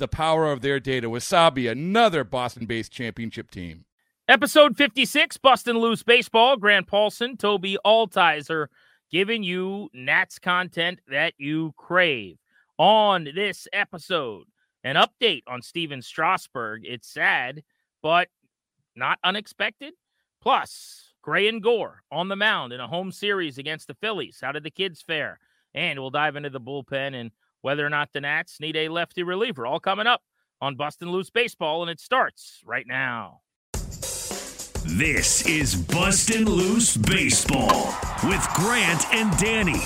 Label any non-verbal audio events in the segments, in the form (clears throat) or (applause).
the power of their data. Wasabi, another Boston based championship team. Episode 56, Bustin' Loose Baseball. Grant Paulsen, Tobi Altizer, giving you Nats content that you crave. On this episode, an update on Stephen Strasburg. It's sad, but not unexpected. Plus, Gray and Gore on the mound in a home series against the Phillies. How did the kids fare? And we'll dive into the bullpen and whether or not the Nats need a lefty reliever. All coming up on Bustin' Loose Baseball, and it starts right now. This is Bustin' Loose Baseball with Grant and Danny.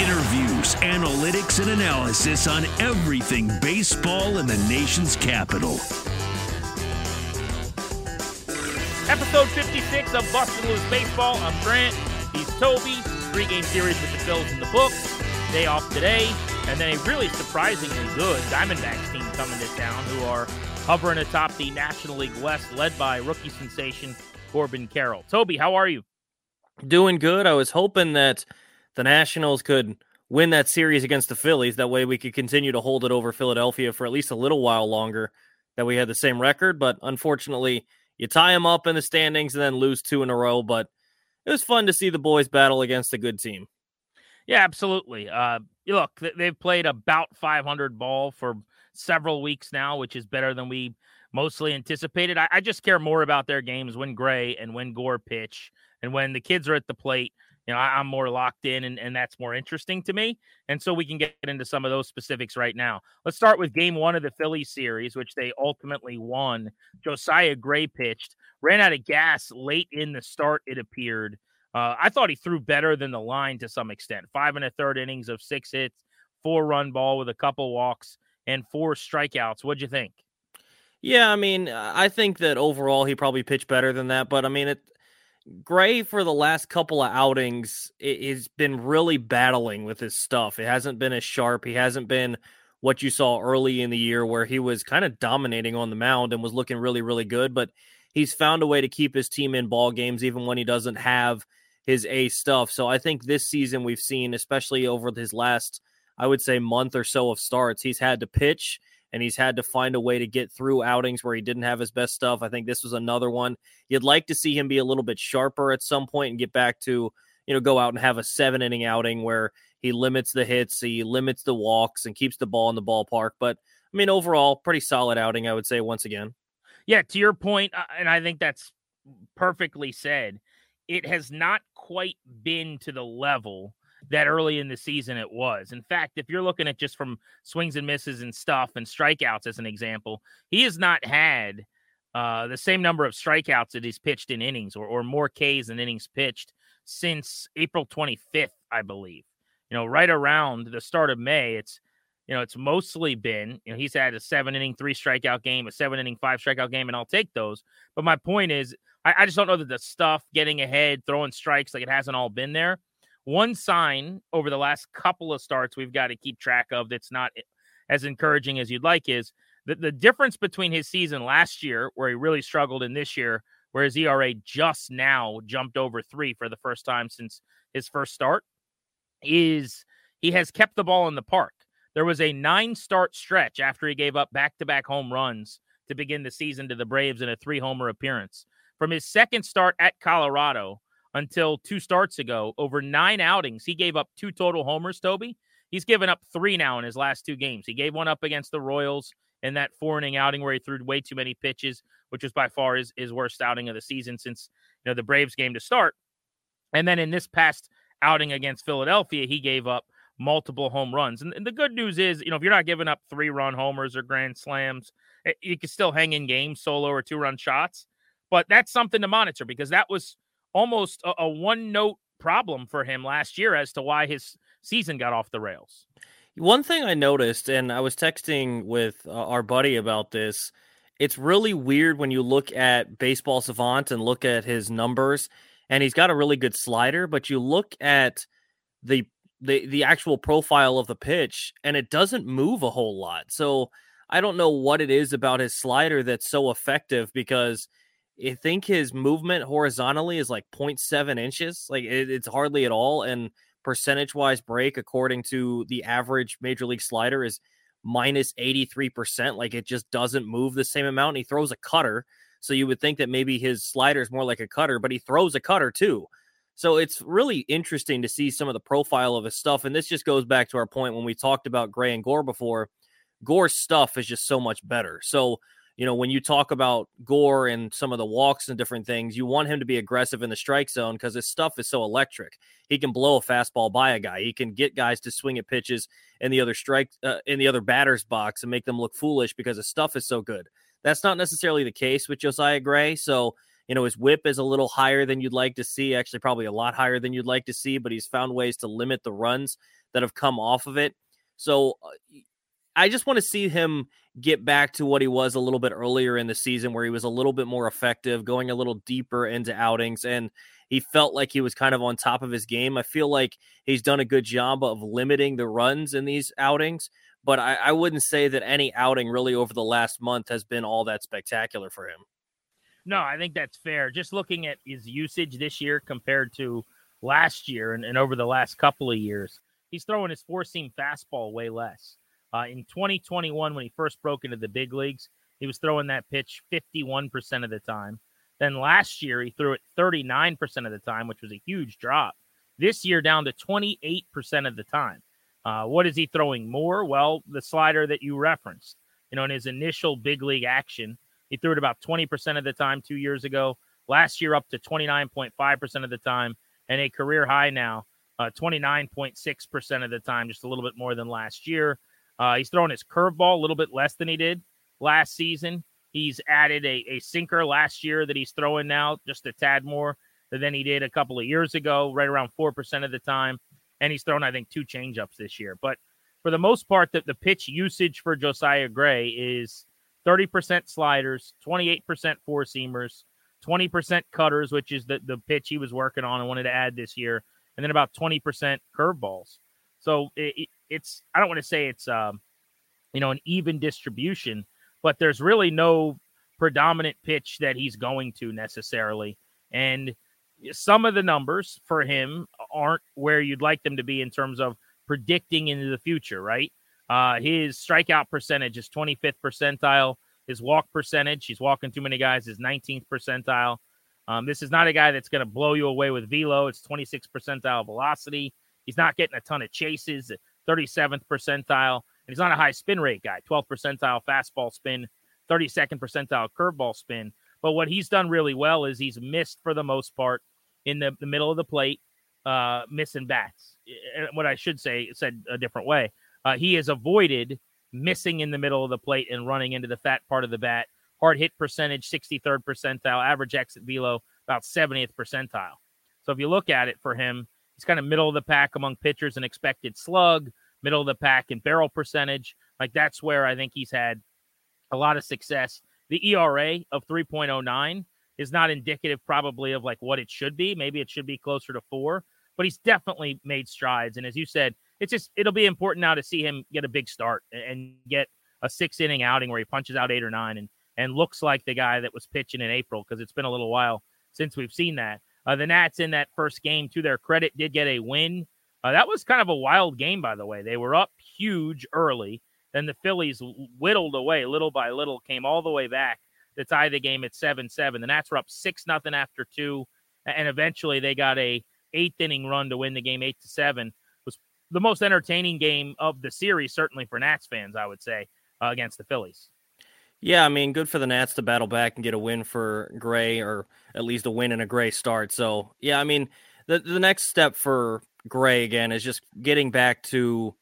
Interviews, analytics, and analysis on everything baseball in the nation's capital. Episode 56 of Bustin' Loose Baseball. I'm Grant. He's Tobi. Three game series with the Phils in the books. Day off today. And then a really surprisingly good Diamondbacks team coming to town who are hovering atop the National League West, led by rookie sensation Corbin Carroll. Tobi, how are you? Doing good. I was hoping that the Nationals could win that series against the Phillies. That way we could continue to hold it over Philadelphia for at least a little while longer, that we had the same record. But unfortunately, you tie them up in the standings and then lose two in a row. But it was fun to see the boys battle against a good team. Yeah, absolutely. Uh, look, they've played about 500 ball for several weeks now, which is better than we mostly anticipated. I, I just care more about their games when Gray and when Gore pitch and when the kids are at the plate. You know, I, am more locked in, and, and that's more interesting to me. And so we can get into some of those specifics right now. Let's start with game one of the Philly series, which they ultimately won. Josiah Gray pitched, ran out of gas late in the start, it appeared. Uh, I thought he threw better than the line to some extent. Five and a third innings of six hits, four run ball with a couple walks, and four strikeouts. What'd you think? Yeah, I mean, I think that overall he probably pitched better than that. But I mean, it Gray for the last couple of outings has been really battling with his stuff. It hasn't been as sharp. He hasn't been what you saw early in the year where he was kind of dominating on the mound and was looking really, really good. But he's found a way to keep his team in ball games even when he doesn't have his A stuff. So I think this season we've seen, especially over his last, I would say, month or so of starts, he's had to pitch and he's had to find a way to get through outings where he didn't have his best stuff. I think this was another one. You'd like to see him be a little bit sharper at some point and get back to, you know, go out and have a seven inning outing where he limits the hits, he limits the walks, and keeps the ball in the ballpark. But I mean, overall, pretty solid outing, I would say, once again. Yeah, to your uh, and I think that's perfectly said it has not quite been to the level that early in the season it was. In fact, if you're looking at just from swings and misses and stuff and strikeouts as an example, he has not had uh, the same number of strikeouts that he's pitched in innings or, or more Ks than innings pitched since April 25th, I believe. You know, right around the start of May, it's you know, it's mostly been, you know, he's had a seven inning, three strikeout game, a seven inning, five strikeout game, and I'll take those. But my point is, I, I just don't know that the stuff getting ahead, throwing strikes, like it hasn't all been there. One sign over the last couple of starts we've got to keep track of that's not as encouraging as you'd like is that the difference between his season last year, where he really struggled, in this year, where his ERA just now jumped over three for the first time since his first start, is he has kept the ball in the park. There was a nine start stretch after he gave up back to back home runs to begin the season to the Braves in a three homer appearance. From his second start at Colorado until two starts ago, over nine outings, he gave up two total homers, Tobi. He's given up three now in his last two games. He gave one up against the Royals in that four inning outing where he threw way too many pitches, which was by far his, his worst outing of the season since you know the Braves game to start. And then in this past outing against Philadelphia, he gave up multiple home runs. And, and the good news is, you know, if you're not giving up three run homers or grand slams, eh, you can still hang in games, solo or two run shots. But that's something to monitor because that was almost a, a one note problem for him last year as to why his season got off the rails. One thing I noticed, and I was texting with uh, our buddy about this, it's really weird when you look at Baseball Savant and look at his numbers, and he's got a really good slider, but you look at the the the actual profile of the pitch, and it doesn't move a whole lot. So I don't know what it is about his slider that's so effective because I think his movement horizontally is like 0.7 inches. Like it, it's hardly at all. And percentage wise break, according to the average major league slider, is minus 83%. Like it just doesn't move the same amount. And he throws a cutter. So you would think that maybe his slider is more like a cutter, but he throws a cutter too. So it's really interesting to see some of the profile of his stuff. And this just goes back to our point when we talked about Gray and Gore before. Gore's stuff is just so much better. So you know, when you talk about Gore and some of the walks and different things, you want him to be aggressive in the strike zone because his stuff is so electric. He can blow a fastball by a guy. He can get guys to swing at pitches in the other strike uh, in the other batter's box and make them look foolish because his stuff is so good. That's not necessarily the case with Josiah Gray. So, you know, his whip is a little higher than you'd like to see, actually, probably a lot higher than you'd like to see, but he's found ways to limit the runs that have come off of it. So, uh, I just want to see him get back to what he was a little bit earlier in the season, where he was a little bit more effective, going a little deeper into outings, and he felt like he was kind of on top of his game. I feel like he's done a good job of limiting the runs in these outings, but I, I wouldn't say that any outing really over the last month has been all that spectacular for him. No, I think that's fair. Just looking at his usage this year compared to last year and, and over the last couple of years, he's throwing his four seam fastball way less. Uh, in 2021, when he first broke into the big leagues, he was throwing that pitch 51% of the time. Then last year, he threw it 39% of the time, which was a huge drop. This year, down to 28% of the time. Uh, what is he throwing more? Well, the slider that you referenced. You know, in his initial big league action, he threw it about 20% of the time two years ago. Last year, up to 29.5% of the time, and a career high now, uh, 29.6% of the time, just a little bit more than last year. Uh, he's throwing his curveball a little bit less than he did last season. He's added a, a sinker last year that he's throwing now just a tad more than he did a couple of years ago, right around 4% of the time. And he's thrown, I think, two changeups this year. But for the most part, the, the pitch usage for Josiah Gray is 30% sliders, 28% four seamers, 20% cutters, which is the, the pitch he was working on and wanted to add this year, and then about 20% curveballs. So it, it's I don't want to say it's um, you know an even distribution, but there's really no predominant pitch that he's going to necessarily. And some of the numbers for him aren't where you'd like them to be in terms of predicting into the future, right? Uh, his strikeout percentage is 25th percentile. His walk percentage, he's walking too many guys, is 19th percentile. Um, this is not a guy that's going to blow you away with velo. It's 26th percentile velocity. He's not getting a ton of chases. 37th percentile. And he's not a high spin rate guy, 12th percentile fastball spin, 32nd percentile curveball spin. But what he's done really well is he's missed for the most part in the, the middle of the plate, uh, missing bats. What I should say, said a different way, uh, he has avoided missing in the middle of the plate and running into the fat part of the bat. Hard hit percentage, 63rd percentile, average exit velo, about 70th percentile. So if you look at it for him, He's kind of middle of the pack among pitchers and expected slug, middle of the pack in barrel percentage. Like that's where I think he's had a lot of success. The ERA of 3.09 is not indicative probably of like what it should be. Maybe it should be closer to four, but he's definitely made strides. And as you said, it's just it'll be important now to see him get a big start and get a six inning outing where he punches out eight or nine and and looks like the guy that was pitching in April because it's been a little while since we've seen that. Uh, the Nats in that first game, to their credit, did get a win. Uh, that was kind of a wild game, by the way. They were up huge early. Then the Phillies whittled away little by little, came all the way back to tie the game at 7 7. The Nats were up 6 nothing after two. And eventually they got a eighth inning run to win the game 8 to 7. Was the most entertaining game of the series, certainly for Nats fans, I would say, uh, against the Phillies. Yeah, I mean, good for the Nats to battle back and get a win for Gray, or at least a win and a Gray start. So, yeah, I mean, the the next step for Gray again is just getting back to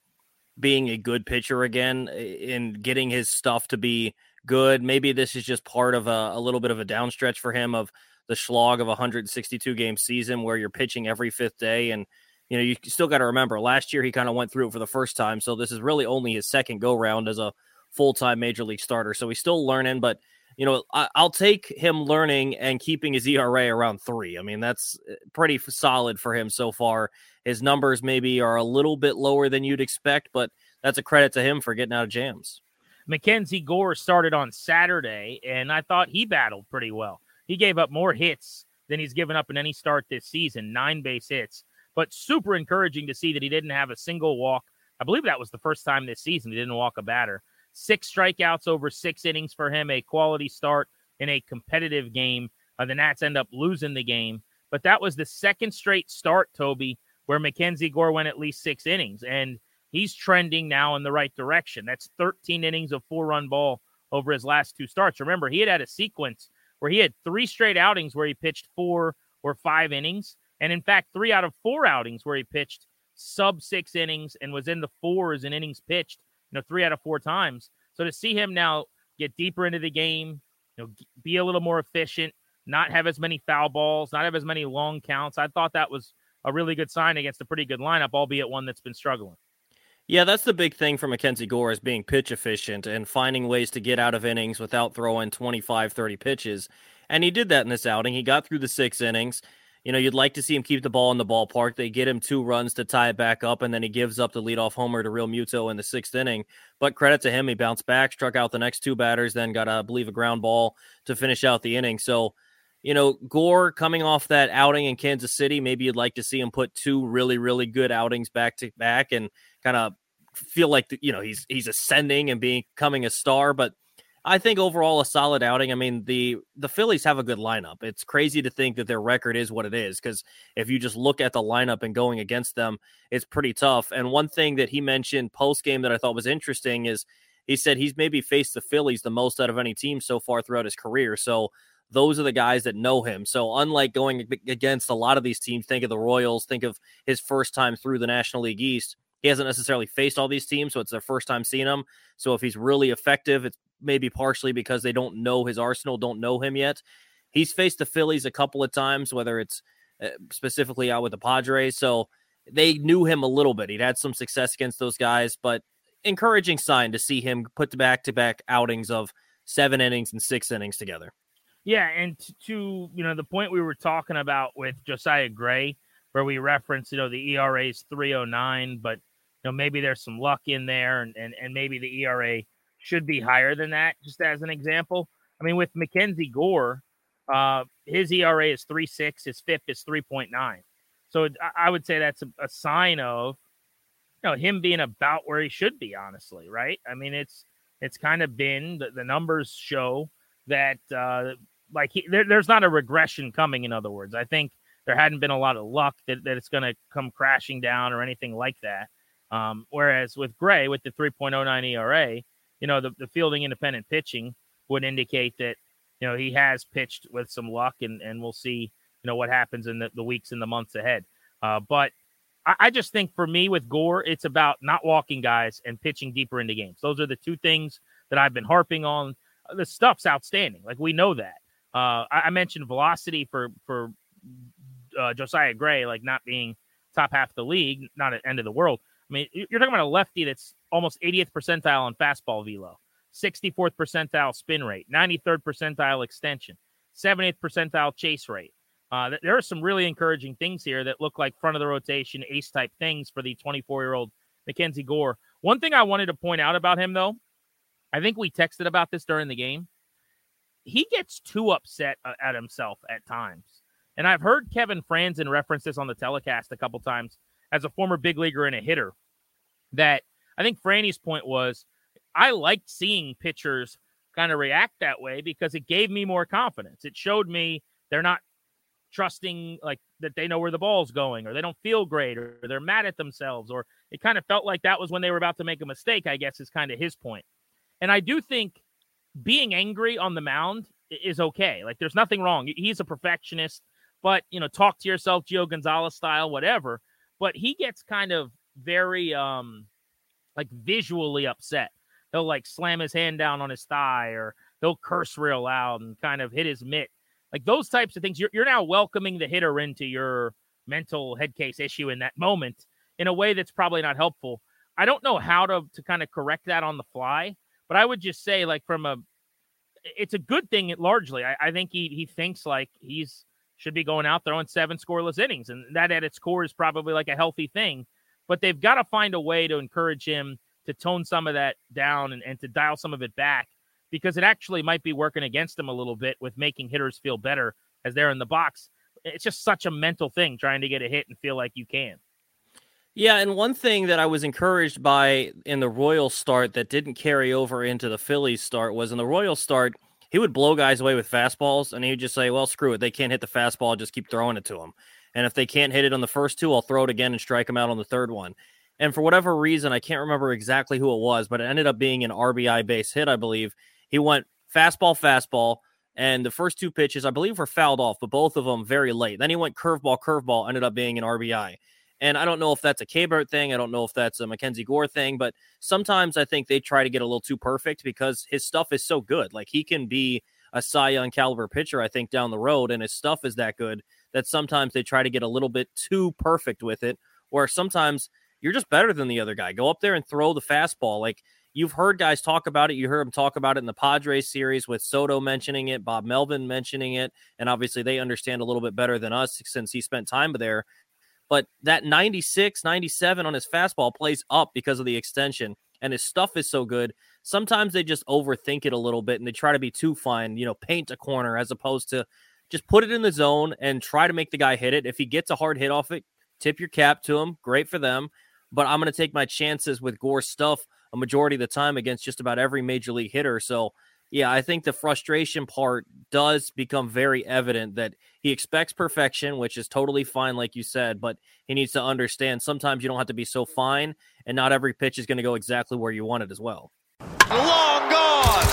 being a good pitcher again and getting his stuff to be good. Maybe this is just part of a, a little bit of a downstretch for him of the slog of a 162 game season where you're pitching every fifth day and you know you still got to remember last year he kind of went through it for the first time so this is really only his second go round as a full-time major league starter so he's still learning but you know I, will take him learning and keeping his era around three. I mean that's eh, pretty solid for him so far. His numbers maybe are a little bit lower than you'd expect but that's a credit to him for getting out of jams. Mackenzie gore started on saturday and i thought he battled pretty well. He gave up more hits than he's given up in any start this season nine base hits. But super encouraging to see that he didn't have a single walk. I believe that was the first time this season he didn't walk a batter Six strikeouts over six innings for him, a quality start in a competitive game. Uh, the Nats end up losing the game, but that was the second straight start, Tobi, where Mackenzie Gore went at least six innings, and he's trending now in the right direction. That's 13 innings of four run ball over his last two starts. Remember, he had had a sequence where he had three straight outings where he pitched four or five innings, and in fact, three out of four outings where he pitched sub six innings and was in the fours in innings pitched you know, three out of four times. So to see him now get deeper into the game, you know, be a little more efficient, not have as many foul balls, not have as many long counts, I thought that was a really good sign against a pretty good lineup, albeit one that's been struggling. Yeah, that's the big thing for Mackenzie Gore is being pitch efficient and finding ways to get out of innings without throwing 25, 30 pitches. And he did that in this outing. He got through the six innings. You know, you'd like to see him keep the ball in the ballpark. They get him two runs to tie it back up, and then he gives up the leadoff homer to Realmuto in the sixth inning. But credit to him, he bounced back, struck out the next two batters, then got, I believe, a ground ball to finish out the inning. So, you know, Gore coming off that outing in Kansas City, maybe you'd like to see him put two really, really good outings back to back and kind of feel like you know he's he's ascending and becoming a star. But I think overall a solid outing. I mean, the the Phillies have a good lineup. It's crazy to think that their record is what it is because if you just look at the lineup and going against them, it's pretty tough. And one thing that he mentioned post game that I thought was interesting is he said he's maybe faced the Phillies the most out of any team so far throughout his career. So those are the guys that know him. So unlike going against a lot of these teams, think of the Royals, think of his first time through the National League East. He hasn't necessarily faced all these teams, so it's their first time seeing him. So if he's really effective, it's maybe partially because they don't know his arsenal, don't know him yet. He's faced the Phillies a couple of times, whether it's uh, specifically out with the Padres. So they knew him a little bit. He'd had some success against those guys, but encouraging sign to see him put back to back outings of seven innings and six innings together. Yeah, and to you know the point we were talking about with Josiah Gray, where we referenced you know the ERA is 309, but you know maybe there's some luck in there, and and, and maybe the ERA should be higher than that, just as an example. I mean, with Mackenzie Gore, uh, his ERA is 3.6, his FIP is 3.9. So I would say that's a, a, sign of you know him being about where he should be, honestly, right? I mean, it's it's kind of been the, the numbers show that uh, like he, there, there's not a regression coming. In other words, I think there hadn't been a lot of luck that, that it's going to come crashing down or anything like that. Um, whereas with Gray, with the 3.09 ERA, you know, the, the fielding independent pitching would indicate that, you know, he has pitched with some luck and, and we'll see, you know, what happens in the, the weeks and the months ahead. Uh, but I, I just think for me with Gore, it's about not walking guys and pitching deeper into games. Those are the two things that I've been harping on. The stuff's outstanding. Like we know that. Uh, I, I mentioned velocity for, for uh, Josiah Gray, like not being top half the league, not at end of the world. I mean, you're talking about a lefty that's almost 80th percentile on fastball velo, 64th percentile spin rate, 93rd percentile extension, 70th percentile chase rate. Uh, there are some really encouraging things here that look like front of the rotation ace type things for the 24 year old Mackenzie Gore. One thing I wanted to point out about him, though, I think we texted about this during the game. He gets too upset uh, at himself at times. And I've heard Kevin Frandsen reference this on the telecast a couple times as a former big leaguer and a hitter that I think Franny's point was I liked seeing pitchers kind of react that way because it gave me more confidence. It showed me they're not trusting like that they know where the ball's going or they don't feel great or they're mad at themselves or it kind of felt like that was when they were about to make a mistake, I guess is kind of his point. And I do think being angry on the mound is okay. Like there's nothing wrong. He's a perfectionist, but you know, talk to yourself, Gio Gonzalez style, whatever. But he gets kind of very um like visually upset. He'll like slam his hand down on his thigh or he'll curse real loud and kind of hit his mitt. Like those types of things. You're, you're now welcoming the hitter into your mental head case issue in that moment in a way that's probably not helpful. I don't know how to to kind of correct that on the fly, but I would just say like from a it's a good thing largely. I, I think he he thinks like he's should be going out throwing seven scoreless innings, and that at its core is probably like a healthy thing. But they've got to find a way to encourage him to tone some of that down and, and to dial some of it back because it actually might be working against him a little bit with making hitters feel better as they're in the box. It's just such a mental thing trying to get a hit and feel like you can. Yeah, and one thing that I was encouraged by in the Royal start that didn't carry over into the Phillies start was in the Royal start, he would blow guys away with fastballs and he would just say, Well, screw it. They can't hit the fastball, I'll just keep throwing it to them. And if they can't hit it on the first two, I'll throw it again and strike them out on the third one. And for whatever reason, I can't remember exactly who it was, but it ended up being an RBI base hit, I believe. He went fastball, fastball, and the first two pitches, I believe, were fouled off, but both of them very late. Then he went curveball, curveball, ended up being an RBI. And I don't know if that's a Keibert thing. I don't know if that's a Mackenzie Gore thing, but sometimes I think they try to get a little too perfect because his stuff is so good. Like he can be a Cy Young caliber pitcher, I think, down the road, and his stuff is that good that sometimes they try to get a little bit too perfect with it, or sometimes you're just better than the other guy. Go up there and throw the fastball. Like you've heard guys talk about it. You heard them talk about it in the Padres series with Soto mentioning it, Bob Melvin mentioning it, and obviously they understand a little bit better than us since he spent time there but that 96, 97 on his fastball plays up because of the extension, and his stuff is so good. Sometimes they just overthink it a little bit and they try to be too fine, you know, paint a corner as opposed to just put it in the zone and try to make the guy hit it. If he gets a hard hit off it, tip your cap to him. Great for them. But I'm going to take my chances with Gore stuff a majority of the time against just about every major league hitter. So yeah, I think the frustration part does become very evident that he expects perfection, which is totally fine, like you said, but he needs to understand sometimes you don't have to be so fine, and not every pitch is going to go exactly where you want it as well. Long gone!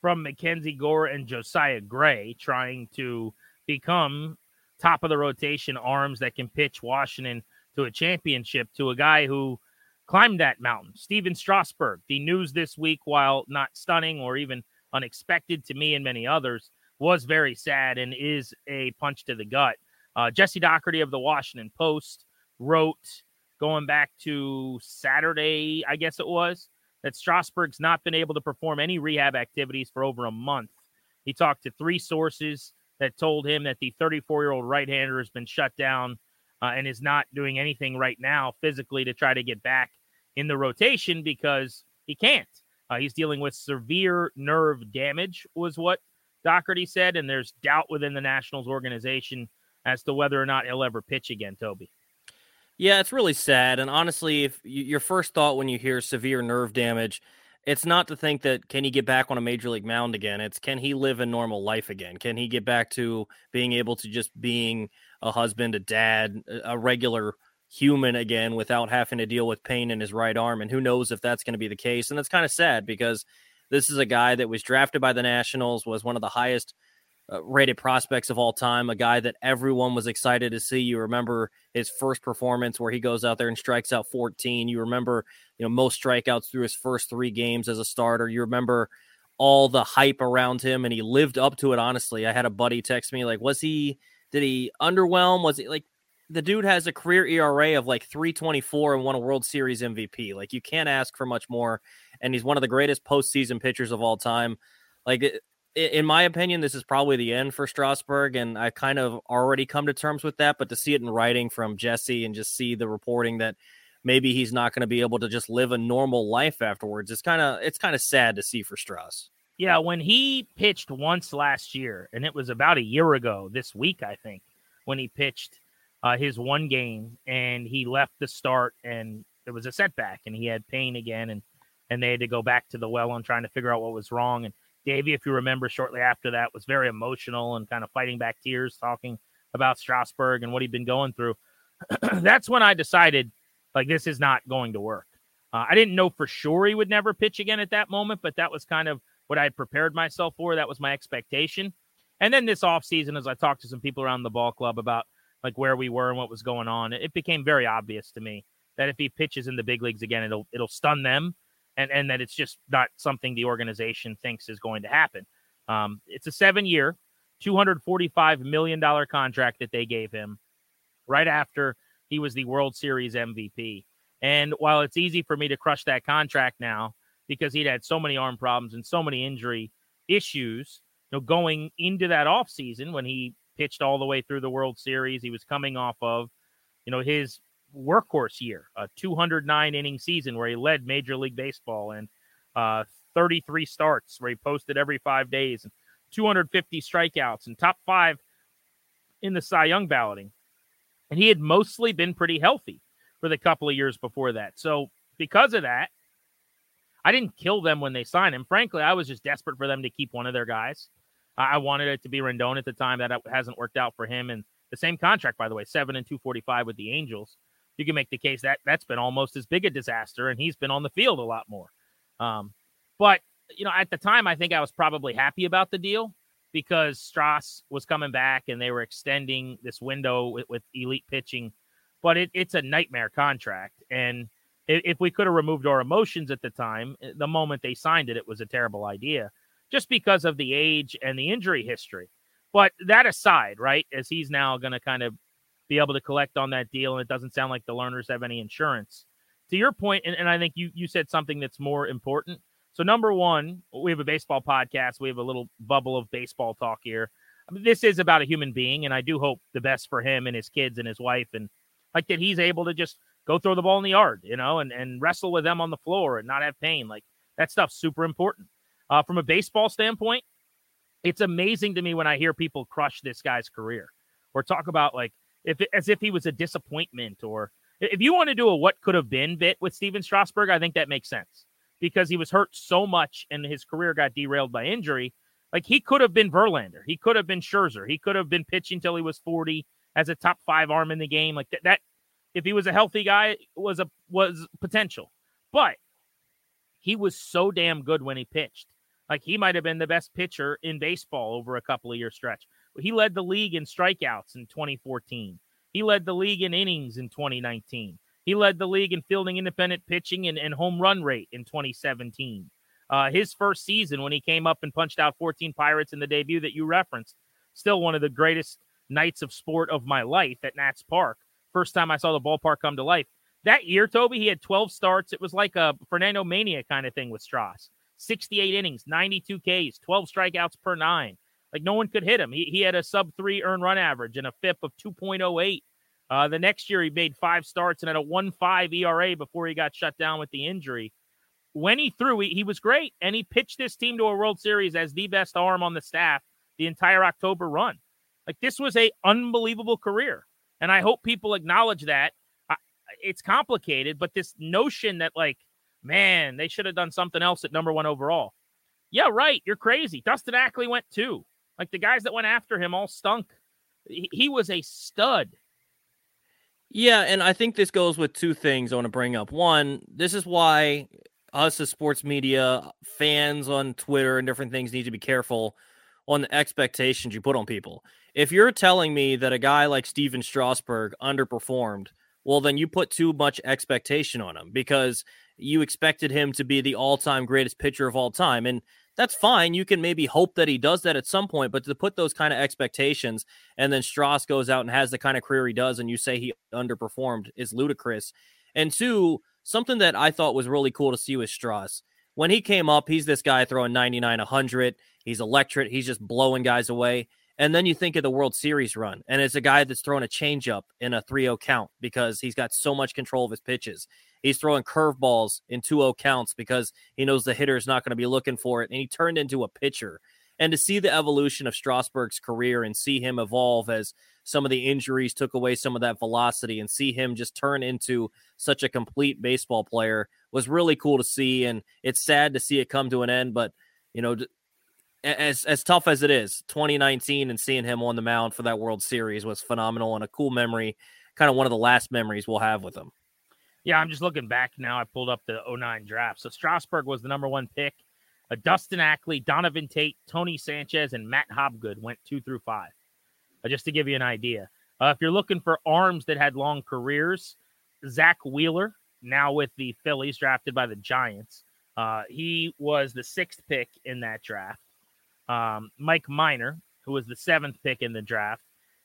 From Mackenzie Gore and Josiah Gray trying to become top of the rotation arms that can pitch Washington to a championship to a guy who climbed that mountain. Stephen Strasburg, the news this week, while not stunning or even unexpected to me and many others, was very sad and is a punch to the gut. Uh, Jesse Dougherty of the Washington Post wrote, going back to Saturday, I guess it was, that Strasburg's not been able to perform any rehab activities for over a month. He talked to three sources that told him that the 34 year old right hander has been shut down uh, and is not doing anything right now physically to try to get back in the rotation because he can't. Uh, he's dealing with severe nerve damage, was what Dougherty said, and there's doubt within the Nationals organization as to whether or not he'll ever pitch again, Tobi. Yeah, it's really sad. And honestly, if you, your first thought when you hear severe nerve damage, it's not to think that can he get back on a major league mound again. It's can he live a normal life again? Can he get back to being able to just being a husband, a dad, a regular human again without having to deal with pain in his right arm? And who knows if that's going to be the case? And that's kind of sad because this is a guy that was drafted by the Nationals, was one of the highest uh, rated prospects of all time, a guy that everyone was excited to see. You remember his first performance where he goes out there and strikes out 14. You remember, you know, most strikeouts through his first three games as a starter. You remember all the hype around him, and he lived up to it. Honestly, I had a buddy text me like, "Was he? Did he underwhelm? Was he like?" The dude has a career ERA of like 324 and won a World Series MVP. Like you can't ask for much more, and he's one of the greatest postseason pitchers of all time. Like in my opinion, this is probably the end for Strasburg, and I kind of already come to terms with that. But to see it in writing from Jesse and just see the reporting that maybe he's not going to be able to just live a normal life afterwards, it's kind of it's kind of sad to see for Stras. Yeah, when he pitched once last year, and it was about a year ago this week, I think, when he pitched uh, his one game and he left the start, and it was a setback, and he had pain again, and and they had to go back to the well on trying to figure out what was wrong and Davey, if you remember, shortly after that was very emotional and kind of fighting back tears, talking about Strasburg and what he'd been going through. (clears throat) That's when I decided, like, this is not going to work. Uh, I didn't know for sure he would never pitch again at that moment, but that was kind of what I had prepared myself for. That was my expectation. And then this offseason, as I talked to some people around the ball club about like where we were and what was going on, it became very obvious to me that if he pitches in the big leagues again, it'll it'll stun them, and and that it's just not something the organization thinks is going to happen. Um, it's a seven-year, two hundred forty-five million dollar contract that they gave him right after he was the World Series MVP. And while it's easy for me to crush that contract now because he'd had so many arm problems and so many injury issues, you know, going into that offseason when he pitched all the way through the World Series, he was coming off of, you know, his workhorse year, a 209 inning season where he led Major League Baseball and uh, 33 starts where he posted every five days and 250 strikeouts and top five in the Cy Young balloting. And he had mostly been pretty healthy for the couple of years before that. So because of that, I didn't kill them when they signed him. Frankly, I was just desperate for them to keep one of their guys. I wanted it to be Rendon at the time. That hasn't worked out for him. And the same contract, by the way, seven and two forty five with the Angels you can make the case that that's been almost as big a disaster, and he's been on the field a lot more. Um, but you know, at the time, I think I was probably happy about the deal because Stras was coming back and they were extending this window with, with elite pitching. But it, it's a nightmare contract, and if, if we could have removed our emotions at the time, eh, the moment they signed it, it was a terrible idea, just because of the age and the injury history. But that aside, right, as he's now going to kind of be able to collect on that deal. And it doesn't sound like the Lerners have any insurance. To your point, and, and I think you you said something that's more important. So number one, we have a baseball podcast. We have a little bubble of baseball talk here. I mean, this is about a human being, and I do hope the best for him and his kids and his wife, and like that he's able to just go throw the ball in the yard, you know, and and wrestle with them on the floor and not have pain. Like that stuff's super important. Uh, from a baseball standpoint, it's amazing to me when I hear people crush this guy's career or talk about like if as if he was a disappointment or if you want to do a what could have been bit with Stephen Strasburg, I think that makes sense because he was hurt so much and his career got derailed by injury. Like he could have been Verlander, he could have been Scherzer, he could have been pitching till he was 40 as a top five arm in the game. Like that, that if he was a healthy guy, was a was potential. But he was so damn good when he pitched. Like he might have been the best pitcher in baseball over a couple of year stretch. He led the league in strikeouts in 2014. He led the league in innings in 2019. He led the league in fielding independent pitching and, and home run rate in 2017. Uh, his first season when he came up and punched out 14 Pirates in the debut that you referenced, still one of the greatest nights of sport of my life at Nats Park. First time I saw the ballpark come to life. That year, Tobi, he had 12 starts. It was like a Fernando Mania kind of thing with Stras. 68 innings, 92 Ks, 12 strikeouts per nine. Like no one could hit him. He, he had a sub three earn run average and a FIP of 2.08. Uh, the next year, he made five starts and had a 1 5 ERA before he got shut down with the injury. When he threw, he, he was great. And he pitched this team to a World Series as the best arm on the staff the entire October run. Like this was a unbelievable career. And I hope people acknowledge that. it's complicated, but this notion that, like, man, they should have done something else at number one overall. Yeah, right. You're crazy. Dustin Ackley went too. Like the guys that went after him all stunk. He, was a stud. Yeah, and I think this goes with two things I want to bring up. One, this is why us as sports media, fans on Twitter and different things need to be careful on the expectations you put on people. If you're telling me that a guy like Stephen Strasburg underperformed, well, then you put too much expectation on him because you expected him to be the all time greatest pitcher of all time. And that's fine. You can maybe hope that he does that at some point, but to put those kind of expectations and then Stras goes out and has the kind of career he does, and you say he underperformed is ludicrous. And two, something that I thought was really cool to see with Stras. When he came up, he's this guy throwing 99, 100. He's electric. He's just blowing guys away. And then you think of the World Series run, and it's a guy that's throwing a changeup in a 3 0 count because he's got so much control of his pitches. He's throwing curveballs in 2 0 counts because he knows the hitter is not going to be looking for it. And he turned into a pitcher. And to see the evolution of Strasburg's career and see him evolve as some of the injuries took away some of that velocity and see him just turn into such a complete baseball player was really cool to see. And it's sad to see it come to an end. But, you know, as as tough as it is, 2019 and seeing him on the mound for that World Series was phenomenal and a cool memory. Kind of one of the last memories we'll have with him. Yeah, I'm just looking back now. I pulled up the 09 draft. So Strasburg was the number one pick. Uh, Dustin Ackley, Donovan Tate, Tony Sanchez, and Matt Hobgood went two through five. Uh, just to give you an idea. Uh, if you're looking for arms that had long careers, Zack Wheeler, now with the Phillies, drafted by the Giants. Uh, he was the sixth pick in that draft. Um, Mike Minor, who was the seventh pick in the draft,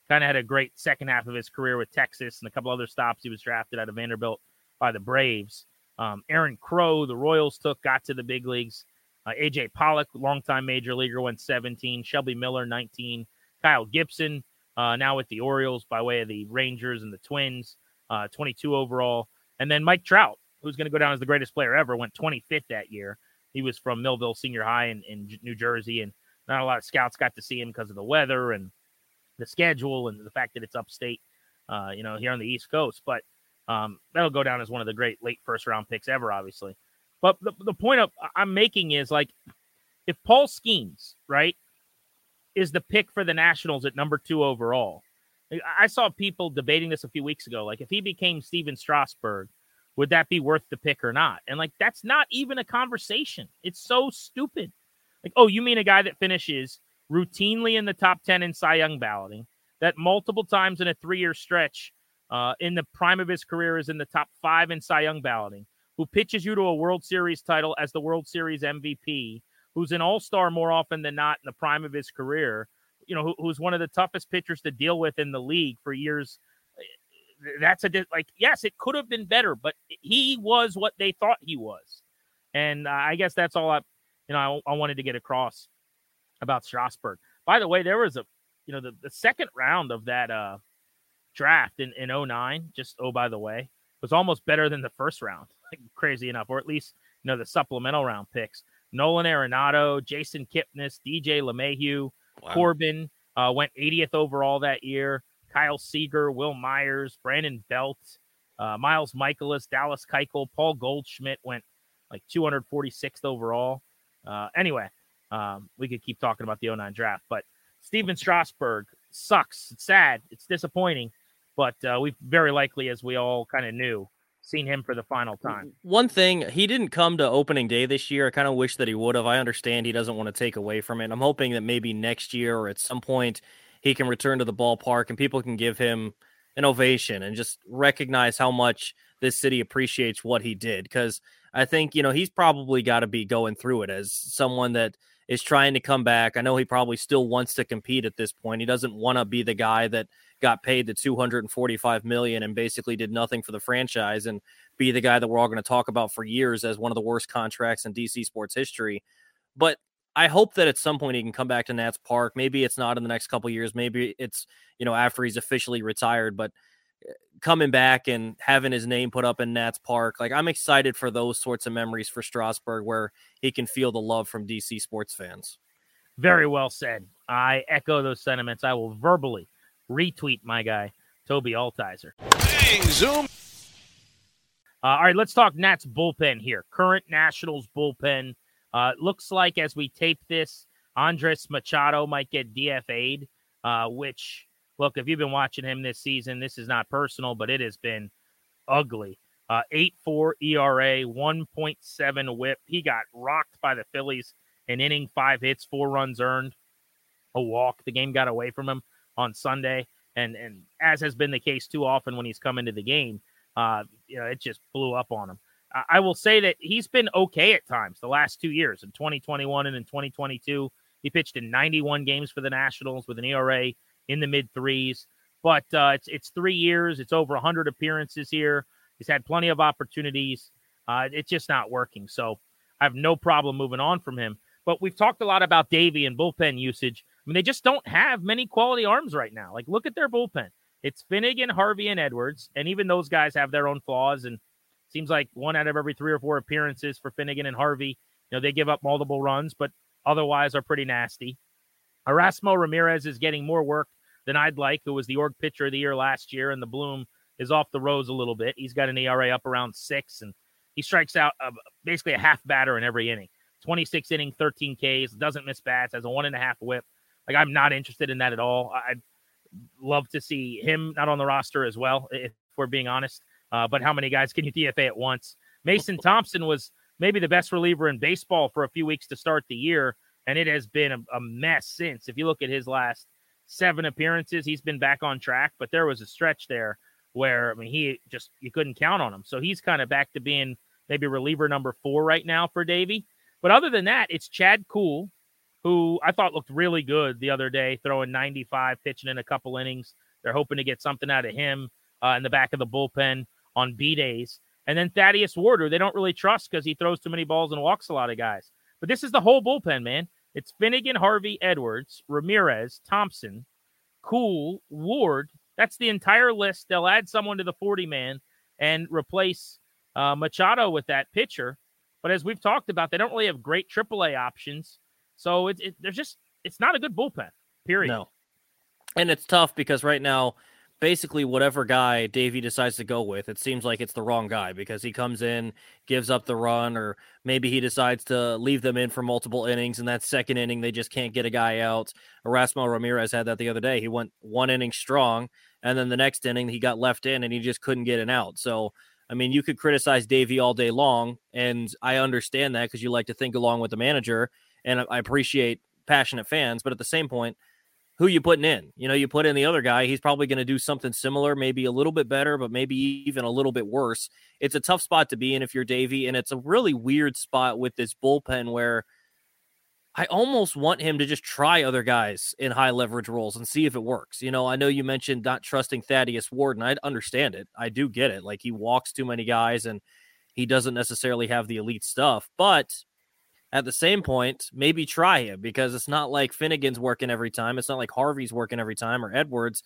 kind of had a great second half of his career with Texas and a couple other stops. He was drafted out of Vanderbilt by the Braves. Um, Aaron Crow, the Royals took, got to the big leagues. Uh, AJ Pollock, longtime major leaguer, went 17. Shelby Miller, 19. Kyle Gibson, uh, now with the Orioles by way of the Rangers and the Twins, uh, 22 overall. And then Mike Trout, who's going to go down as the greatest player ever, went 25th that year. He was from Millville Senior High in, in New Jersey, and not a lot of scouts got to see him because of the weather and the schedule and the fact that it's upstate, uh, you know, here on the East Coast. But um, that'll go down as one of the great late first round picks ever, obviously. But the, the point of, I'm making is like, if Paul Skenes, right, is the pick for the Nationals at number two overall, I saw people debating this a few weeks ago. Like, if he became Stephen Strasburg, would that be worth the pick or not? And like, that's not even a conversation. It's so stupid. Like, oh, you mean a guy that finishes routinely in the top 10 in Cy Young balloting, that multiple times in a three year stretch uh, in the prime of his career is in the top five in Cy Young balloting, who pitches you to a World Series title as the World Series MVP, who's an all star more often than not in the prime of his career, you know, who, who's one of the toughest pitchers to deal with in the league for years. That's a like, yes, it could have been better, but he was what they thought he was. And uh, I guess that's all I, you know, I, I wanted to get across about Strasburg. By the way, there was a, you know, the, the second round of that, uh, draft in, in 09, just oh, by the way, was almost better than the first round, (laughs) like, crazy enough, or at least, you know, the supplemental round picks. Nolan Arenado, Jason Kipnis, DJ LeMahieu, wow. Corbin uh, went 80th overall that year. Kyle Seager, Wil Myers, Brandon Belt, uh, Miles Mikolas, Dallas Keuchel, Paul Goldschmidt went like 246th overall. Uh, anyway, um, we could keep talking about the 09 draft, but Stephen Strasburg sucks. It's sad. It's disappointing but uh, we've very likely, as we all kind of knew, seen him for the final time. One thing, he didn't come to opening day this year. I kind of wish that he would have. I understand he doesn't want to take away from it. I'm hoping that maybe next year or at some point he can return to the ballpark and people can give him an ovation and just recognize how much this city appreciates what he did. Because I think, you know, he's probably got to be going through it as someone that is trying to come back. I know he probably still wants to compete at this point. He doesn't want to be the guy that got paid the 245 million and basically did nothing for the franchise and be the guy that we're all going to talk about for years as one of the worst contracts in DC sports history. But I hope that at some point he can come back to Nats Park. Maybe it's not in the next couple years. Maybe it's, you know, after he's officially retired, but eh, coming back and having his name put up in Nats Park, like I'm excited for those sorts of memories for Strasburg where he can feel the love from DC sports fans. Very well said. I echo those sentiments. I will verbally retweet my guy, Tobi Altizer. Zoom. Uh, all right, let's talk Nats bullpen here. Current Nationals bullpen. Uh, looks like as we tape this, Andres Machado might get DFA'd, uh, which, look, if you've been watching him this season, this is not personal, but it has been ugly. Uh, 8 4 ERA, 1.7 whip. He got rocked by the Phillies, an inning, five hits, four runs earned, a walk. The game got away from him on Sunday, and and as has been the case too often when he's come into the game, uh, you know, it just blew up on him. I, I will say that he's been okay at times the last two years in 2021 and in 2022. He pitched in 91 games for the Nationals with an ERA in the mid threes. But uh, it's it's three years. It's over 100 appearances here. He's had plenty of opportunities. Uh, it's just not working. So I have no problem moving on from him. But we've talked a lot about Davey and bullpen usage. I mean, they just don't have many quality arms right now. Like, look at their bullpen. It's Finnegan, Harvey, and Edwards, and even those guys have their own flaws. And seems like one out of every three or four appearances for Finnegan and Harvey, you know, they give up multiple runs, but otherwise are pretty nasty. Erasmo Ramirez is getting more work than I'd like, who was the org pitcher of the year last year, and the bloom is off the rose a little bit. He's got an ERA up around six, and he strikes out basically a half batter in every inning. 26 inning, 13 Ks, doesn't miss bats, has a one and a half whip. Like I'm not interested in that at all. I'd love to see him not on the roster as well, if we're being honest. Uh, but how many guys can you DFA at once? Mason (laughs) Thompson was maybe the best reliever in baseball for a few weeks to start the year, and it has been a, a mess since. If you look at his last seven appearances, he's been back on track, but there was a stretch there where I mean he just you couldn't count on him. So he's kind of back to being maybe reliever number four right now for Davey. But other than that, it's Chad Kuhl, who I thought looked really good the other day, throwing 95, pitching in a couple innings. They're hoping to get something out of him uh, in the back of the bullpen on B days. And then Thaddeus Warder, they don't really trust because he throws too many balls and walks a lot of guys. But this is the whole bullpen, man. It's Finnegan, Harvey, Edwards, Ramirez, Thompson, Kuhl, Ward. That's the entire list. They'll add someone to the 40 man and replace uh, Machado with that pitcher. But as we've talked about, they don't really have great AAA options. So it, it, there's just, it's not a good bullpen, period. No. And it's tough because right now, basically whatever guy Davey decides to go with, it seems like it's the wrong guy because he comes in, gives up the run, or maybe he decides to leave them in for multiple innings. And that second inning, they just can't get a guy out. Erasmo Ramirez had that the other day. He went one inning strong, and then the next inning he got left in and he just couldn't get an out. So I mean, you could criticize Davey all day long, and I understand that because you like to think along with the manager, and I appreciate passionate fans. But at the same point, who you putting in? You know, you put in the other guy, he's probably going to do something similar, maybe a little bit better, but maybe even a little bit worse. It's a tough spot to be in if you're Davey, and it's a really weird spot with this bullpen where I almost want him to just try other guys in high leverage roles and see if it works. You know, I know you mentioned not trusting Thaddeus Warden. I understand it. I do get it. Like he walks too many guys and he doesn't necessarily have the elite stuff, but at the same point, maybe try him because it's not like Finnegan's working every time. It's not like Harvey's working every time or Edwards.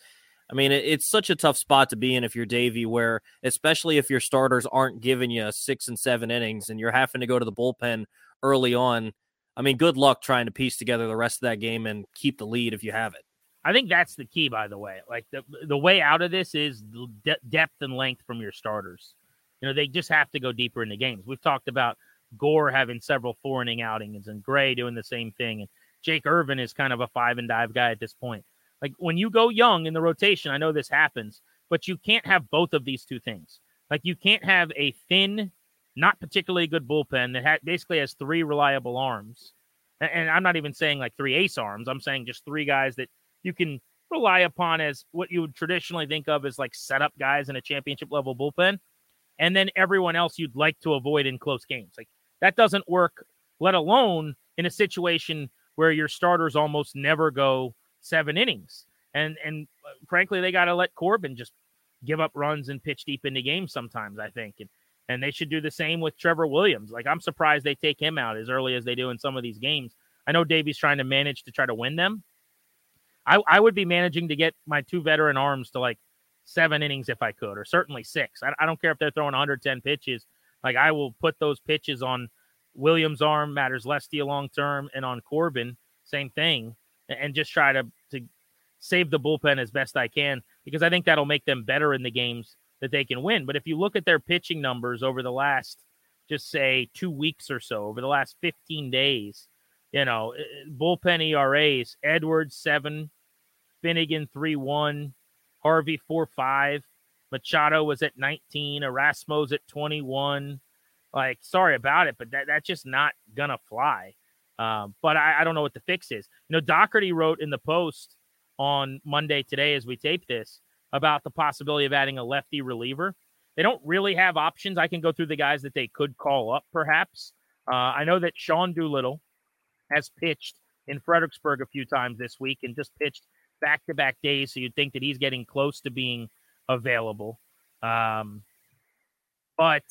I mean, it, it's such a tough spot to be in if you're Davey, where especially if your starters aren't giving you six and seven innings and you're having to go to the bullpen early on. I mean, good luck trying to piece together the rest of that game and keep the lead if you have it. I think that's the key, by the way. Like the the way out of this is de- depth and length from your starters. You know, they just have to go deeper into games. We've talked about Gore having several four inning outings and Gray doing the same thing. And Jake Irvin is kind of a five and dive guy at this point. Like when you go young in the rotation, I know this happens, but you can't have both of these two things. Like you can't have a thin, not particularly good bullpen that ha- basically has three reliable arms. And, and I'm not even saying like three ace arms. I'm saying just three guys that you can rely upon as what you would traditionally think of as like setup guys in a championship level bullpen. And then everyone else you'd like to avoid in close games. Like that doesn't work, let alone in a situation where your starters almost never go seven innings. And and uh, frankly, they got to let Corbin just give up runs and pitch deep into games sometimes. I think, and and they should do the same with Trevor Williams. Like I'm surprised they take him out as early as they do in some of these games. I know Davey's trying to manage to try to win them. I, I would be managing to get my two veteran arms to like seven innings if I could, or certainly six. I, I don't care if they're throwing 110 pitches. Like I will put those pitches on Williams' arm, matters less to you long term, and on Corbin, same thing, and just try to to save the bullpen as best I can because I think that'll make them better in the games that they can win. But if you look at their pitching numbers over the last, just say two weeks or so, over the last 15 days, you know, eh, bullpen ERAs, Edwards seven, Finnegan three one, Harvey four five, Machado was at 19. Erasmo's at 21. Like, sorry about it, but that, that's just not gonna fly. Um, but I, I, don't know what the fix is. You know, Dougherty wrote in the post on Monday today as we tape this about the possibility of adding a lefty reliever. They don't really have options. I can go through the guys that they could call up, perhaps. Uh, I know that Sean Doolittle has pitched in Fredericksburg a few times this week and just pitched back to back days. So you'd think that he's getting close to being available. Um, but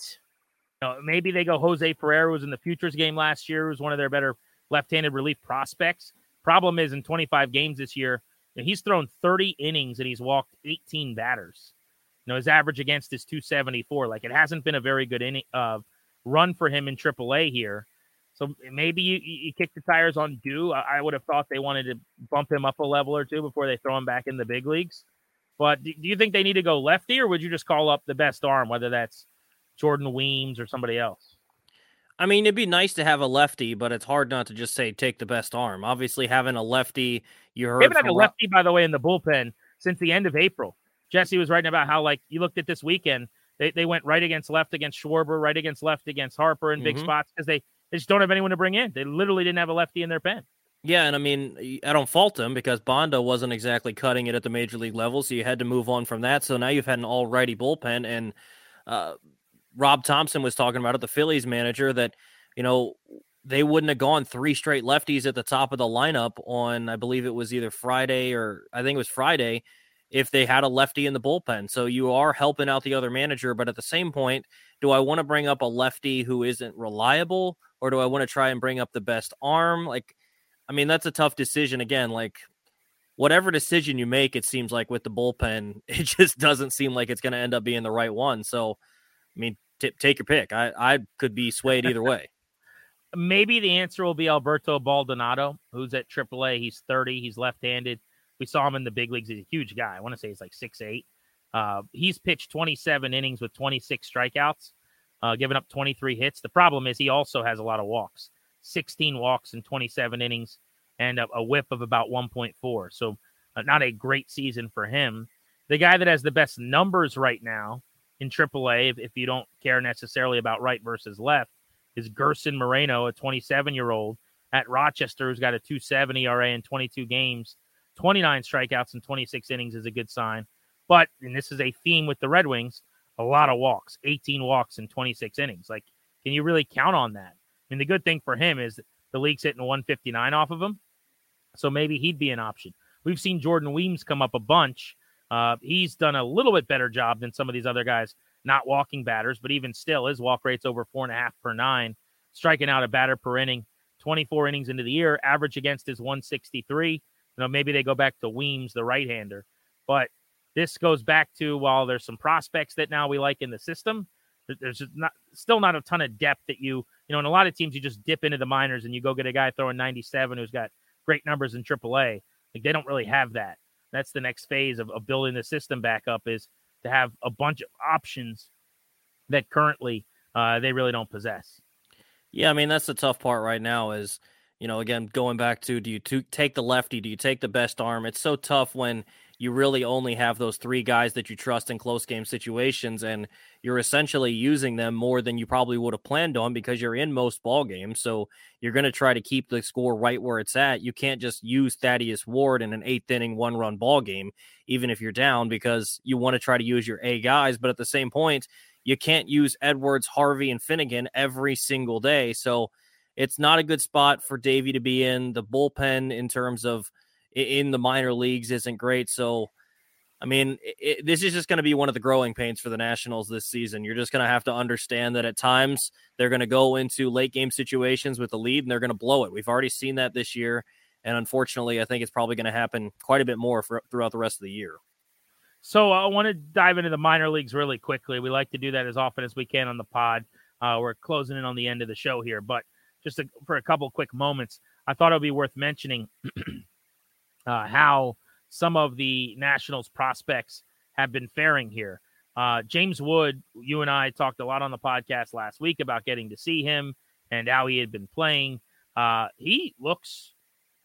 know, maybe they go Jose Ferrer was in the futures game last year, was one of their better left-handed relief prospects. Problem is in 25 games this year, you know, he's thrown 30 innings and he's walked 18 batters. You know, his average against is 274. Like it hasn't been a very good inning uh, run for him in AAA here. So maybe you, you kick the tires on Do. I, I would have thought they wanted to bump him up a level or two before they throw him back in the big leagues. But do, do you think they need to go lefty, or would you just call up the best arm, whether that's Jordan Weems or somebody else? I mean, it'd be nice to have a lefty, but it's hard not to just say take the best arm. Obviously, having a lefty, you heard. They haven't had a lefty, by the way, in the bullpen since the end of April. Jesse was writing about how, like, you looked at this weekend, they, they went right against left against Schwarber, right against left against Harper in big Mhm. spots because they, they just don't have anyone to bring in. They literally didn't have a lefty in their pen. Yeah, and I mean, I don't fault him because Bondo wasn't exactly cutting it at the major league level, so you had to move on from that. So now you've had an all righty bullpen, and uh, Rob Thompson was talking about it, the Phillies manager, that you know they wouldn't have gone three straight lefties at the top of the lineup on, I believe it was either Friday or I think it was Friday, if they had a lefty in the bullpen. So you are helping out the other manager, but at the same point, do I want to bring up a lefty who isn't reliable, or do I want to try and bring up the best arm? Like I mean, that's a tough decision. Again, like whatever decision you make, it seems like with the bullpen, (laughs) it just doesn't seem like it's going to end up being the right one. So, I mean, t- take your pick. I, I could be swayed either (laughs) way. Maybe the answer will be Alberto Baldonado, who's at AAA. He's 30. He's left-handed. We saw him in the big leagues. He's a huge guy. I want to say he's like six eight. Uh, he's pitched 27 innings with 26 strikeouts, uh, giving up 23 hits. The problem is he also has a lot of walks, 16 walks in 27 innings, and a, a whip of about 1.4. So uh, not a great season for him. The guy that has the best numbers right now in AAA, if, if you don't care necessarily about right versus left, is Gerson Moreno, a 27 year old at Rochester, who's got a 270 ERA in 22 games, 29 strikeouts in 26 innings is a good sign. But, and this is a theme with the Red Wings, a lot of walks, 18 walks in 26 innings. Like, can you really count on that? I mean, the good thing for him is the league's hitting 159 off of him. So maybe he'd be an option. We've seen Jordan Weems come up a bunch. Uh, he's done a little bit better job than some of these other guys, not walking batters, but even still, his walk rate's over four and a half per nine, striking out a batter per inning. 24 innings into the year, average against is 163. You know, maybe they go back to Weems, the right hander. But this goes back to while there's some prospects that now we like in the system, there's not still not a ton of depth that you, you know, in a lot of teams you just dip into the minors and you go get a guy throwing 97 who's got great numbers in AAA. Like they don't really have that. That's the next phase of, of building the system back up is to have a bunch of options that currently uh, they really don't possess. Yeah, I mean that's the tough part right now. Is you know again going back to do you take the lefty? Do you take the best arm? It's so tough when you really only have those three guys that you trust in close game situations, and you're essentially using them more than you probably would have planned on because you're in most ball games. So you're going to try to keep the score right where it's at. You can't just use Thaddeus Ward in an eighth inning one run ball game, even if you're down, because you want to try to use your A guys. But at the same point, you can't use Edwards, Harvey, and Finnegan every single day. So it's not a good spot for Davey to be in. The bullpen, in terms of in the minor leagues, isn't great. So, I mean, it, this is just going to be one of the growing pains for the Nationals this season. You're just going to have to understand that at times they're going to go into late game situations with the lead and they're going to blow it. We've already seen that this year. And unfortunately, I think it's probably going to happen quite a bit more for, throughout the rest of the year. So I want to dive into the minor leagues really quickly. We like to do that as often as we can on the pod. Uh, we're closing in on the end of the show here, but just a, for a couple quick moments, I thought it would be worth mentioning (clears throat) uh, how some of the Nationals prospects have been faring here. Uh, James Wood, you and I talked a lot on the podcast last week about getting to see him and how he had been playing. Uh, he looks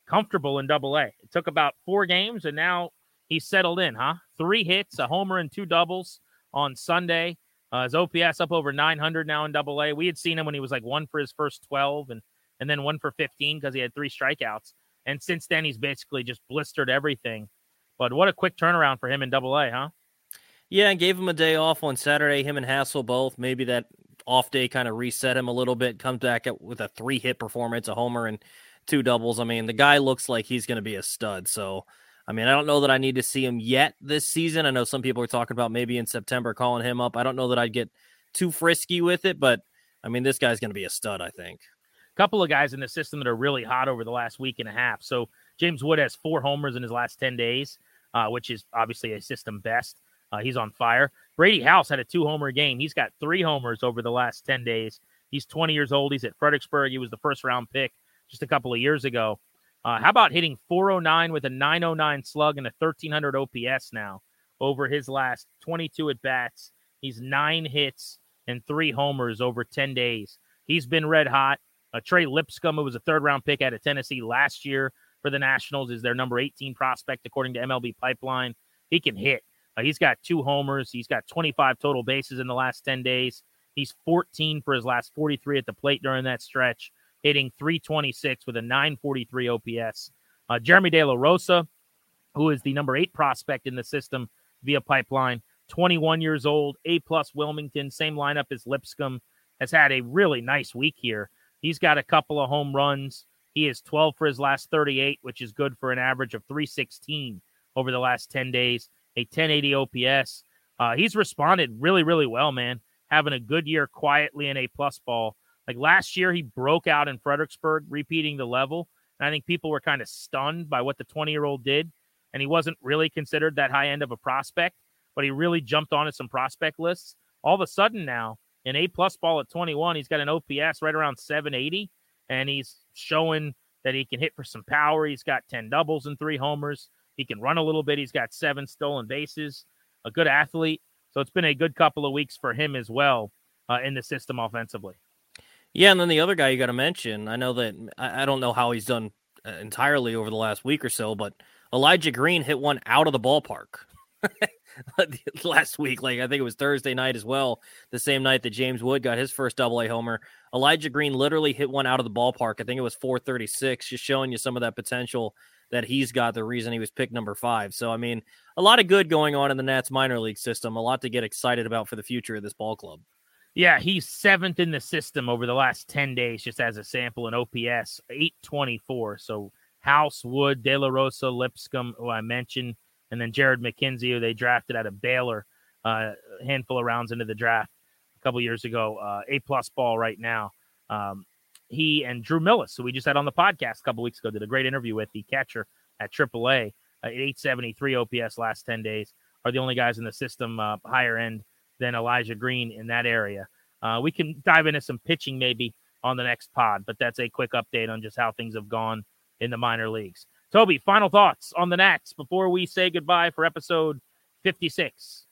comfortable in Double A. It took about four games, and now he's settled in, huh? Three hits, a homer, and two doubles on Sunday. Uh, his OPS up over 900 now in Double A. We had seen him when he was like one for his first 12, and and then one for 15 because he had three strikeouts. And since then, he's basically just blistered everything. But what a quick turnaround for him in Double A, huh? Yeah, and gave him a day off on Saturday. Him and Hassell both. Maybe that off day kind of reset him a little bit. Comes back with a three hit performance, a homer, and two doubles. I mean, the guy looks like he's going to be a stud. So, I mean, I don't know that I need to see him yet this season. I know some people are talking about maybe in September calling him up. I don't know that I'd get too frisky with it, but I mean, this guy's going to be a stud, I think. Couple of guys in the system that are really hot over the last week and a half. So James Wood has four homers in his last 10 days, uh, which is obviously a system best. Uh, he's on fire. Brady House had a two homer game. He's got three homers over the last 10 days. He's 20 years old. He's at Fredericksburg. He was the first round pick just a couple of years ago. Uh, how about hitting 409 with a 909 slug and a 1300 OPS now over his last 22 at bats? He's nine hits and three homers over 10 days. He's been red hot. Uh, Trey Lipscomb, who was a third round pick out of Tennessee last year for the Nationals, is their number 18 prospect according to MLB Pipeline. He can hit. Uh, he's got two homers. He's got 25 total bases in the last 10 days. He's 14 for his last 43 at the plate during that stretch, hitting 326 with a 943 OPS. Uh, Jeremy De La Rosa, who is the number eight prospect in the system via pipeline, 21 years old, A plus Wilmington, same lineup as Lipscomb, has had a really nice week here. He's got a couple of home runs. He is 12 for his last 38, which is good for an average of 316 over the last 10 days, a 1080 OPS. Uh, he's responded really, really well, man. Having a good year quietly in a plus ball. Like last year, he broke out in Fredericksburg, repeating the level. And I think people were kind of stunned by what the 20 year old did. And he wasn't really considered that high end of a prospect, but he really jumped onto some prospect lists. All of a sudden now, in A plus ball at 21, he's got an OPS right around 780, and he's showing that he can hit for some power. He's got 10 doubles and three homers. He can run a little bit. He's got seven stolen bases, a good athlete. So it's been a good couple of weeks for him as well uh, in the system offensively. Yeah, and then the other guy you got to mention, I know that I, I, don't know how he's done uh, entirely over the last week or so, but Elijah Green hit one out of the ballpark (laughs) (laughs) Uh, last week. Like I think it was Thursday night as well, the same night that James Wood got his first double A homer. Elijah Green literally hit one out of the ballpark. I think it was 436, just showing you some of that potential that he's got, the reason he was picked number five. So, I mean, a lot of good going on in the Nats minor league system, a lot to get excited about for the future of this ball club. Yeah, he's seventh in the system over the last 10 days, just as a sample in OPS, 824. So House, Wood, De La Rosa, Lipscomb, who I mentioned, and then Jared McKenzie, who they drafted out of Baylor uh, a handful of rounds into the draft a couple years ago. Uh, a plus ball right now. Um, he and Drew Millas, who we just had on the podcast a couple weeks ago, did a great interview with the catcher at AAA uh, at 873 OPS last 10 days, are the only guys in the system uh, higher end than Elijah Green in that area. Uh, we can dive into some pitching maybe on the next pod, but that's a quick update on just how things have gone in the minor leagues. Tobi, final thoughts on the Nats before we say goodbye for episode 56.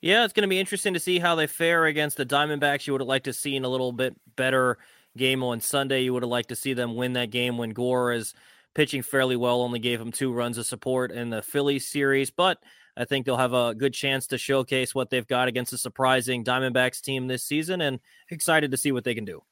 Yeah, it's going to be interesting to see how they fare against the Diamondbacks. You would have liked to see in a little bit better game on Sunday. You would have liked to see them win that game when Gore is pitching fairly well, only gave them two runs of support in the Phillies series, but I think they'll have a good chance to showcase what they've got against a surprising Diamondbacks team this season and excited to see what they can do.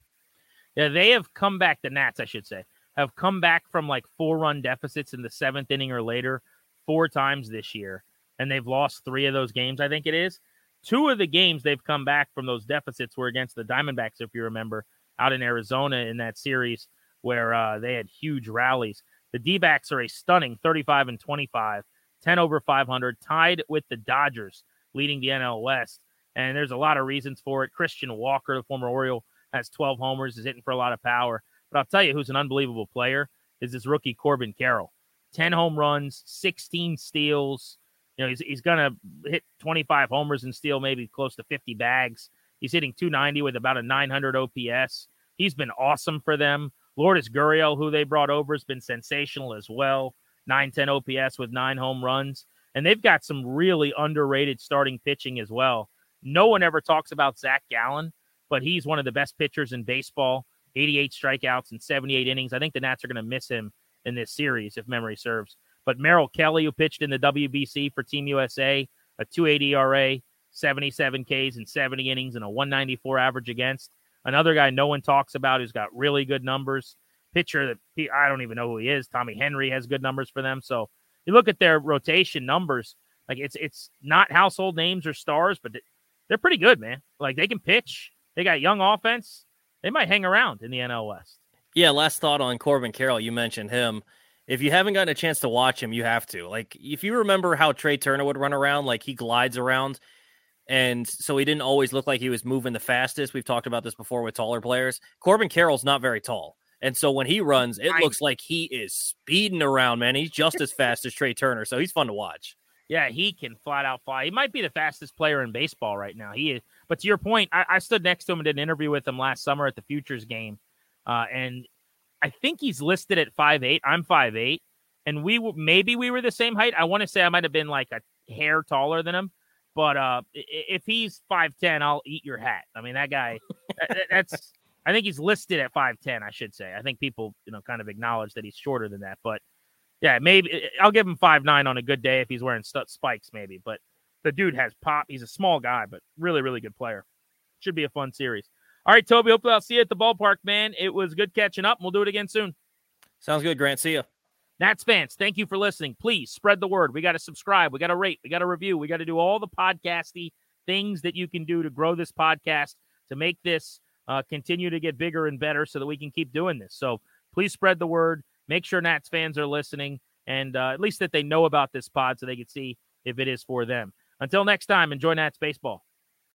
Yeah, they have come back, the Nats, I should say, have come back from like four run deficits in the seventh inning or later four times this year. And they've lost three of those games, I think it is. Two of the games they've come back from those deficits were against the Diamondbacks, if you remember, out in Arizona in that series where uh, they had huge rallies. The D backs are a stunning 35 and 25, 10 over 500, tied with the Dodgers, leading the NL West. And there's a lot of reasons for it. Christian Walker, the former Oriole, has 12 homers, is hitting for a lot of power. But I'll tell you who's an unbelievable player is this rookie Corbin Carroll. 10 home runs, 16 steals. You know, he's, he's going to hit 25 homers and steal maybe close to 50 bags. He's hitting 290 with about a 900 OPS. He's been awesome for them. Lourdes Gurriel, who they brought over, has been sensational as well. 910 OPS with nine home runs. And they've got some really underrated starting pitching as well. No one ever talks about Zach Gallen, but he's one of the best pitchers in baseball. 88 strikeouts and 78 innings. I think the Nats are going to miss him in this series, if memory serves. But Merrill Kelly, who pitched in the WBC for Team USA, a 280 ERA, 77 Ks and 70 innings, and a 194 average against. Another guy no one talks about who's got really good numbers. Pitcher that I don't even know who he is. Tommy Henry has good numbers for them. So you look at their rotation numbers, like it's it's not household names or stars, but they're pretty good, man. Like they can pitch. They got young offense. They might hang around in the NL West. Yeah, last thought on Corbin Carroll. You mentioned him. If you haven't gotten a chance to watch him, you have to. Like, if you remember how Trea Turner would run around, like he glides around and so he didn't always look like he was moving the fastest. We've talked about this before with taller players. Corbin Carroll's not very tall. And so when he runs, it looks like he is speeding around, man. He's just as fast as Trea Turner. So he's fun to watch. Yeah, he can flat out fly. He might be the fastest player in baseball right now. He is. But to your point, I, I stood next to him and did an interview with him last summer at the Futures game. Uh, and I think he's listed at five eight. I'm five eight, And we maybe we were the same height. I want to say I might have been like a hair taller than him. But uh, if he's five ten, I'll eat your hat. I mean, that guy. (laughs) that's I think he's listed at 5'10, I should say. I think people, you know, kind of acknowledge that he's shorter than that. But yeah, maybe I'll give him five nine on a good day if he's wearing st- spikes, maybe. But the dude has pop. He's a small guy, but really, really good player. Should be a fun series. All right, Tobi. Hopefully, I'll see you at the ballpark, man. It was good catching up. We'll do it again soon. Sounds good, Grant. See ya. Nats fans, thank you for listening. Please spread the word. We got to subscribe. We got to rate. We got to review. We got to do all the podcasty things that you can do to grow this podcast to make this uh, continue to get bigger and better so that we can keep doing this. So please spread the word. Make sure Nats fans are listening and uh, at least that they know about this pod so they can see if it is for them. Until next time, enjoy Nats baseball.